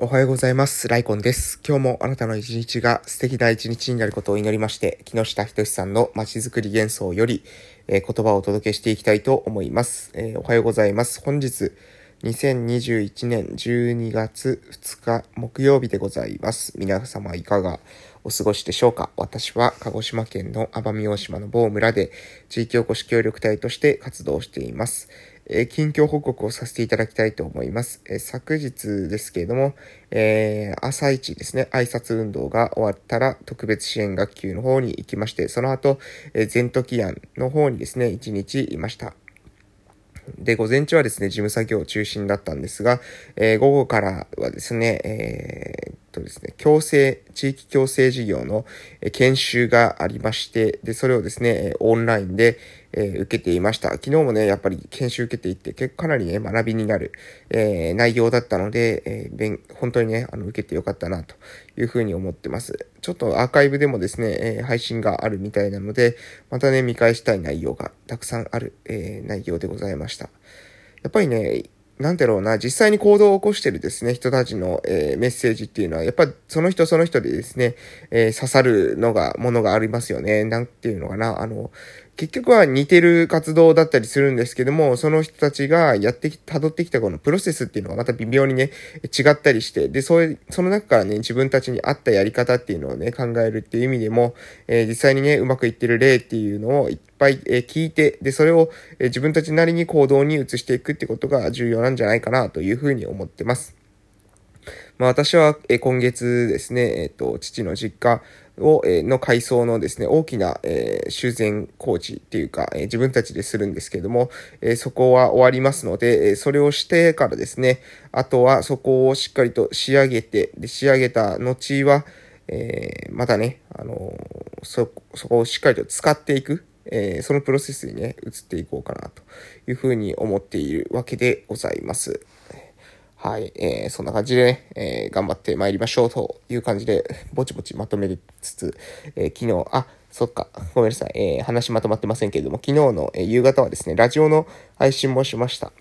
おはようございます。ライコンです。今日もあなたの一日が素敵な一日になることを祈りまして、木下仁さんの街づくり幻想より、えー、言葉をお届けしていきたいと思います、えー、おはようございます。本日、2021年12月2日木曜日でございます。皆様いかがお過ごしでしょうか？私は鹿児島県の奄美大島の某村で地域おこし協力隊として活動しています。え、近況報告をさせていただきたいと思います。え、昨日ですけれども、えー、朝一ですね、挨拶運動が終わったら特別支援学級の方に行きまして、その後、えー、全時案の方にですね、一日いました。で、午前中はですね、事務作業中心だったんですが、えー、午後からはですね、えー、とですね、共生、地域共生事業の研修がありまして、で、それをですね、オンラインで、え、受けていました。昨日もね、やっぱり研修受けていって、結構かなりね、学びになる、えー、内容だったので、えー、本当にね、あの、受けてよかったな、というふうに思ってます。ちょっとアーカイブでもですね、え、配信があるみたいなので、またね、見返したい内容がたくさんある、え、内容でございました。やっぱりね、なんだろうな、実際に行動を起こしてるですね、人たちの、えー、メッセージっていうのは、やっぱその人その人でですね、えー、刺さるのが、ものがありますよね。なんていうのかな、あの、結局は似てる活動だったりするんですけども、その人たちがやってき、辿ってきたこのプロセスっていうのがまた微妙にね、違ったりして、で、そういう、その中からね、自分たちに合ったやり方っていうのをね、考えるっていう意味でも、えー、実際にね、うまくいってる例っていうのをいっぱい、えー、聞いて、で、それを、え、自分たちなりに行動に移していくってことが重要なんじゃないかなというふうに思ってます。まあ私は、え今月ですね、えっ、と、父の実家を、えの改装のですね、大きな、え修繕工事っていうか、え自分たちでするんですけども、えそこは終わりますので、えそれをしてからですね、あとはそこをしっかりと仕上げて、で仕上げた後は、えまたね、あのそ、そこをしっかりと使っていく、えそのプロセスにね、移っていこうかなというふうに思っているわけでございます。はい、えー、そんな感じでね、えー、頑張って参りましょうという感じで、ぼちぼちまとめつつ、えー、昨日、あ、そっか、ごめんなさい、えー、話まとまってませんけれども、昨日の、え、夕方はですね、ラジオの配信もしました。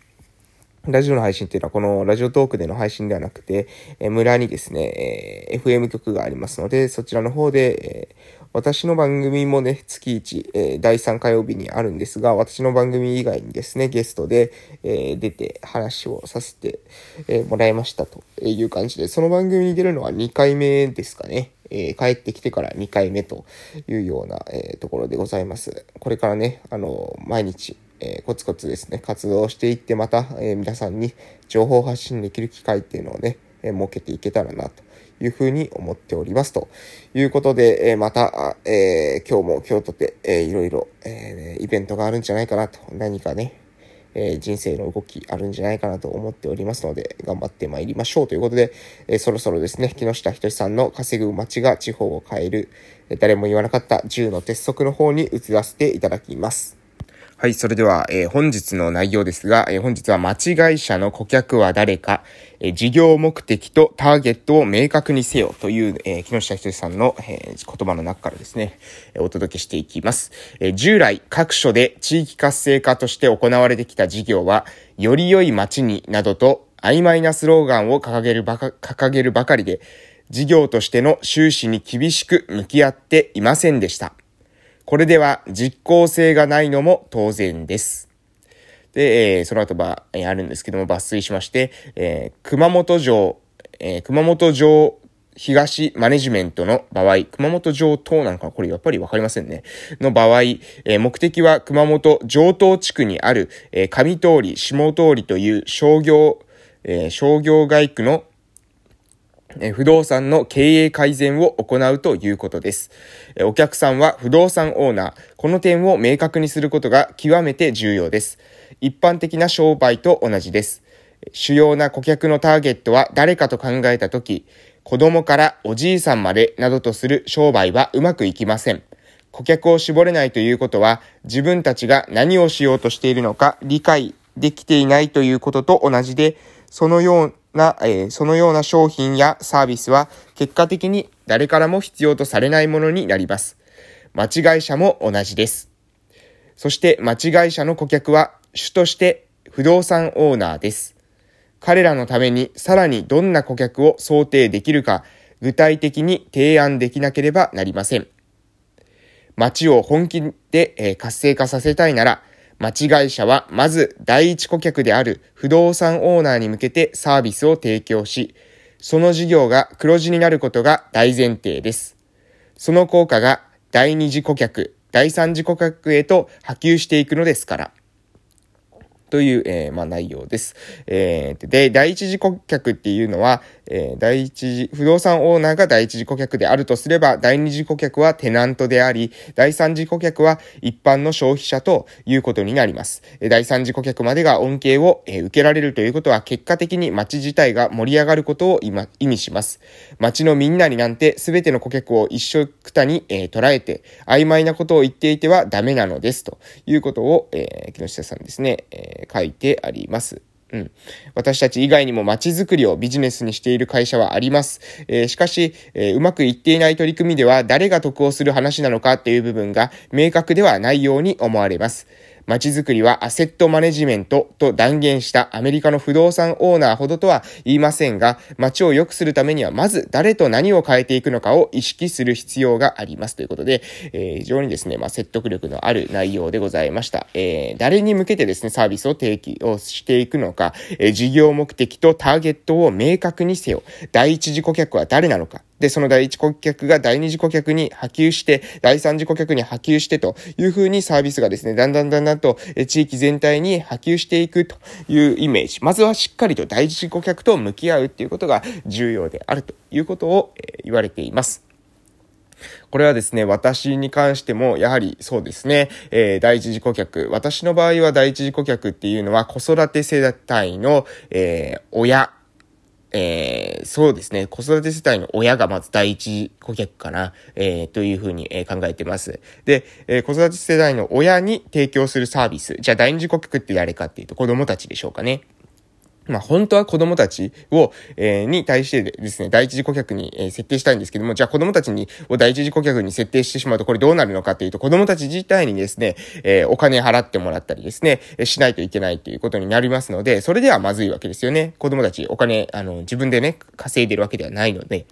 ラジオの配信っていうのは、このラジオトークでの配信ではなくて、え村にですね、えー、FM 局がありますので、そちらの方で、え私の番組もね、月1、えー、第3火曜日にあるんですが、私の番組以外にですね、ゲストで、えー、出て話をさせて、えー、もらいましたという感じで、その番組に出るのは2回目ですかね。え帰ってきてから2回目というような、えところでございます。これからね、あの、毎日、えコツコツですね、活動していって、また、え皆さんに情報発信できる機会っていうのをね、え設けていけたらなというふうに思っております。ということで、えまた、え、今日も今日とて、えー、いろいろ、え、イベントがあるんじゃないかなと、何かね、え人生の動きあるんじゃないかなと思っておりますので、頑張って参りましょうということで、えそろそろですね、木下仁さんの稼ぐ街が地方を変える、誰も言わなかった10の鉄則の方に移らせていただきます。はい、それでは、えー、本日の内容ですが、えー、本日は間違い者の顧客は誰か、えー、事業目的とターゲットを明確にせよという、え木下ひとさんの、え言葉の中からですね、えお届けしていきます、え従来各所で地域活性化として行われてきた事業は、より良い街になどと曖昧なスローガンを掲げるばか掲げるばかりで、事業としての収支に厳しく向き合っていませんでした。これでは実効性がないのも当然です。で、えー、その後ば、えー、あるんですけども、抜粋しまして、えー、熊本城、えー、熊本城東マネジメントの場合、熊本城等なんかこれやっぱりわかりませんね。の場合、えー、目的は熊本城東地区にある、えー、上通り、下通りという商業、えー、商業街区の不動産の経営改善を行うということです。お客さんは不動産オーナー。この点を明確にすることが極めて重要です。一般的な商売と同じです。主要な顧客のターゲットは誰かと考えたとき、子供からおじいさんまでなどとする商売はうまくいきません。顧客を絞れないということは、自分たちが何をしようとしているのか理解できていないということと同じで、そのような、えー、そのような商品やサービスは結果的に誰からも必要とされないものになります。間違い者も同じです。そして間違い者の顧客は主として不動産オーナーです。彼らのためにさらにどんな顧客を想定できるか、具体的に提案できなければなりません。街を本気で活性化させたいなら、町会社はまず第一顧客である不動産オーナーに向けてサービスを提供し、その事業が黒字になることが大前提です。その効果が第二次顧客、第三次顧客へと波及していくのですから。という、えー、まあ、内容です。えー、で、第一次顧客っていうのは、えー、第一次、不動産オーナーが第一次顧客であるとすれば、第二次顧客はテナントであり、第三次顧客は一般の消費者ということになります。第三次顧客までが恩恵を、え、受けられるということは、結果的に街自体が盛り上がることを今意味します。街のみんなになんて全ての顧客を一緒くたに、え、捉えて、曖昧なことを言っていてはダメなのです。ということを、え、木下さんですね、えー、書いてあります。うん。私たち以外にも街づくりをビジネスにしている会社はあります。えー、しかし、えー、うまくいっていない取り組みでは誰が得をする話なのかっていう部分が明確ではないように思われます。街づくりはアセットマネジメントと断言したアメリカの不動産オーナーほどとは言いませんが、街を良くするためにはまず誰と何を変えていくのかを意識する必要がありますということで、えー、非常にですね、まあ、説得力のある内容でございました。えー、誰に向けてですね、サービスを提供していくのか、えー、事業目的とターゲットを明確にせよ。第一次顧客は誰なのか。で、その第一顧客が第二次顧客に波及して、第三次顧客に波及してというふうにサービスがですね、だんだんだんだんと地域全体に波及していくというイメージ。まずはしっかりと第一次顧客と向き合うっていうことが重要であるということを言われています。これはですね、私に関しても、やはりそうですね、えー、第一次顧客。私の場合は第一次顧客っていうのは子育て世帯の、えー、親えー、そうですね。子育て世帯の親がまず第一顧客かな、えー、というふうに、え、考えてます。で、えー、子育て世代の親に提供するサービス。じゃあ第二次顧客って誰かっていうと子供たちでしょうかね。まあ本当は子供たちを、えー、に対してですね、第一次顧客に、えー、設定したいんですけども、じゃあ子供たちに、を第一次顧客に設定してしまうとこれどうなるのかっていうと、子供たち自体にですね、えー、お金払ってもらったりですね、しないといけないということになりますので、それではまずいわけですよね。子供たちお金、あの、自分でね、稼いでるわけではないので。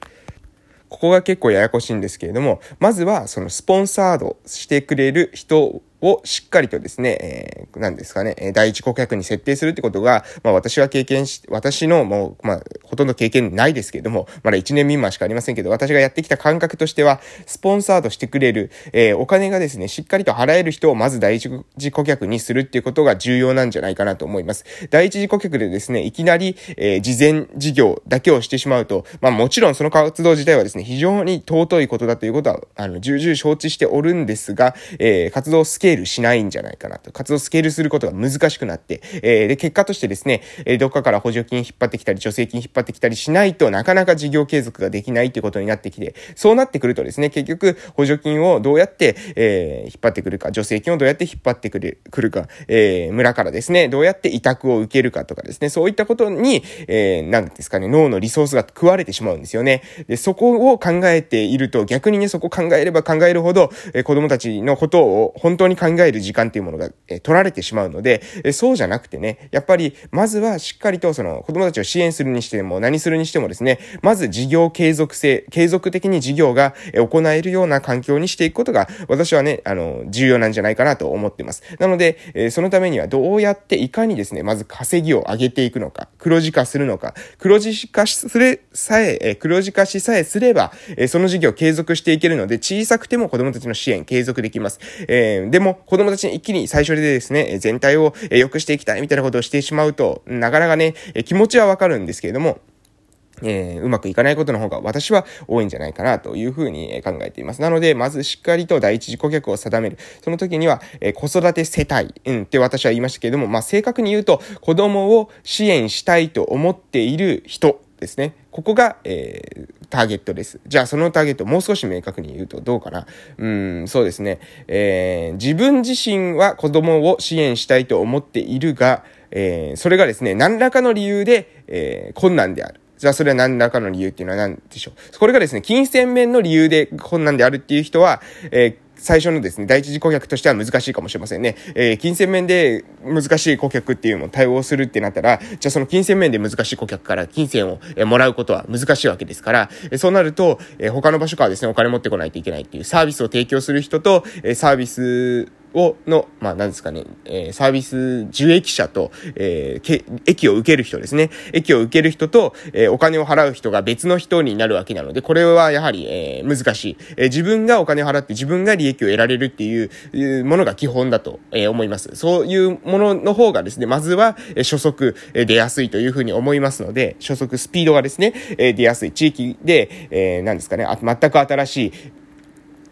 ここが結構ややこしいんですけれども、まずはそのスポンサードしてくれる人をしっかりとですね、えー、何ですかね、第一顧客に設定するってことが、まあ私は経験し、私のもう、まあほとんど経験ないですけれども、まだ1年未満しかありませんけど、私がやってきた感覚としては、スポンサードしてくれる、えー、お金がですね、しっかりと払える人をまず第一次顧客にするっていうことが重要なんじゃないかなと思います。第一次顧客でですね、いきなり、えー、事前事業だけをしてしまうと、まあもちろんその活動自体はですね、非常に尊いことだということは、あの、重々承知しておるんですが、えー、活動スケールしないんじゃないかなと。活動スケールすることが難しくなって、えー、で、結果としてですね、えどっかから補助金引っ張ってきたり、助成金引っ張ってきたりしないとなかなか事業継続ができないということになってきて、そうなってくるとですね、結局補助金をどうやって、えー、引っ張ってくるか、助成金をどうやって引っ張ってくるくるか、えー、村からですね、どうやって委託を受けるかとかですね、そういったことに、えー、なんですかね、脳のリソースが食われてしまうんですよね。で、そこを考えていると、逆にね、そこ考えれば考えるほど、えー、子供たちのことを本当に考える時間っていうものが、え、取られてしまうので、え、そうじゃなくてね、やっぱり、まずはしっかりとその子供たちを支援するにしても、何するにしてもですね、まず事業継続性、継続的に事業が行えるような環境にしていくことが、私はね、あの、重要なんじゃないかなと思ってます。なので、え、そのためにはどうやっていかにですね、まず稼ぎを上げていくのか、黒字化するのか、黒字化すれさえ、え、黒字化しさえすれば、え、その事業を継続していけるので、小さくても子供たちの支援継続できます。えー、でも、子供たちに一気に最初でですね、全体を良くしていきたいみたいなことをしてしまうと、なかなかね、気持ちはわかるんですけれども、えー、うまくいかないことの方が私は多いんじゃないかなというふうに考えています。なので、まずしっかりと第一次顧客を定める。その時には、えー、子育て世帯、うんって私は言いましたけれども、まあ、正確に言うと、子供を支援したいと思っている人ですね。ここが、えー、ターゲットです。じゃあそのターゲットもう少し明確に言うとどうかなうん、そうですね。えー、自分自身は子供を支援したいと思っているが、えー、それがですね、何らかの理由で、えー、困難である。じゃあそれは何らかの理由っていうのは何でしょう。これがですね、金銭面の理由で困難であるっていう人は、えー最初のですね、第一次顧客としては難しいかもしれませんね。えー、金銭面で難しい顧客っていうのを対応するってなったら、じゃあその金銭面で難しい顧客から金銭をえもらうことは難しいわけですからえ、そうなると、えー、他の場所からですね、お金持ってこないといけないっていうサービスを提供する人と、えー、サービスを、の、まあ、なんですかね、えー、サービス受益者と、えー、益を受ける人ですね。益を受ける人と、えー、お金を払う人が別の人になるわけなので、これはやはり、えー、難しい。えー、自分がお金を払って自分が利益を得られるっていうものが基本だと、えー、思います。そういうものの方がですね、まずは、え、初速、え、出やすいというふうに思いますので、初速スピードがですね、えー、出やすい地域で、えー、なんですかね、全く新しい、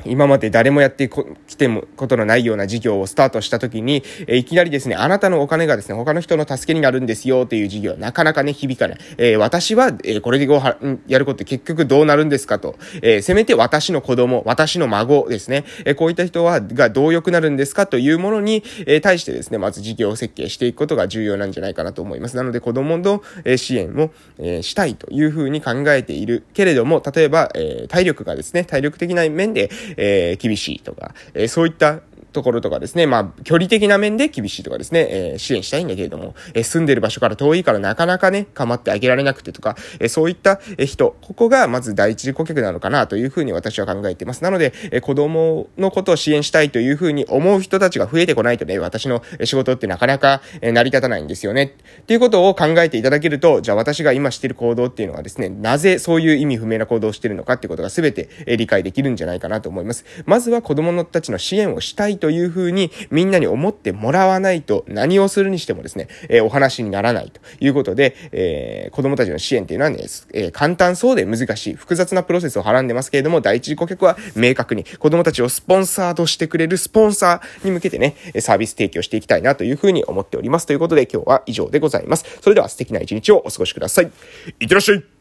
今まで誰もやってきてもことのないような事業をスタートした時に、え、いきなりですね、あなたのお金がですね、他の人の助けになるんですよっていう事業なかなかね、響かない。えー、私は、えー、これでごはやることって結局どうなるんですかと。えせめて私の子供、私の孫ですね。えこういった人は、がどう良くなるんですかというものに、え対してですね、まず事業設計していくことが重要なんじゃないかなと思います。なので子供の、え支援を、えしたいというふうに考えているけれども、例えば、え体力がですね、体力的な面で、えー、厳しいとか、えー、そういったところとかですね、まあ、距離的な面で厳しいとかですね、えー、支援したいんだけれども、えー、住んでる場所から遠いからなかなかね、構ってあげられなくてとか、えー、そういった人、ここがまず第一次顧客なのかなというふうに私は考えています。なので、えー、子供のことを支援したいというふうに思う人たちが増えてこないとね、私の仕事ってなかなか、えー、成り立たないんですよね。っていうことを考えていただけると、じゃあ私が今している行動っていうのはですね、なぜそういう意味不明な行動をしているのかっていうことが全て、えー、理解できるんじゃないかなと思います。まずは子供のたちの支援をしたいというふうに、みんなに思ってもらわないと何をするにしてもですね、えー、お話にならないということで、えー、子供たちの支援っていうのはね、えー、簡単そうで難しい、複雑なプロセスをはらんでますけれども、第一次顧客は明確に子供たちをスポンサーとしてくれるスポンサーに向けてね、サービス提供していきたいなというふうに思っております。ということで今日は以上でございます。それでは素敵な一日をお過ごしください。いってらっしゃい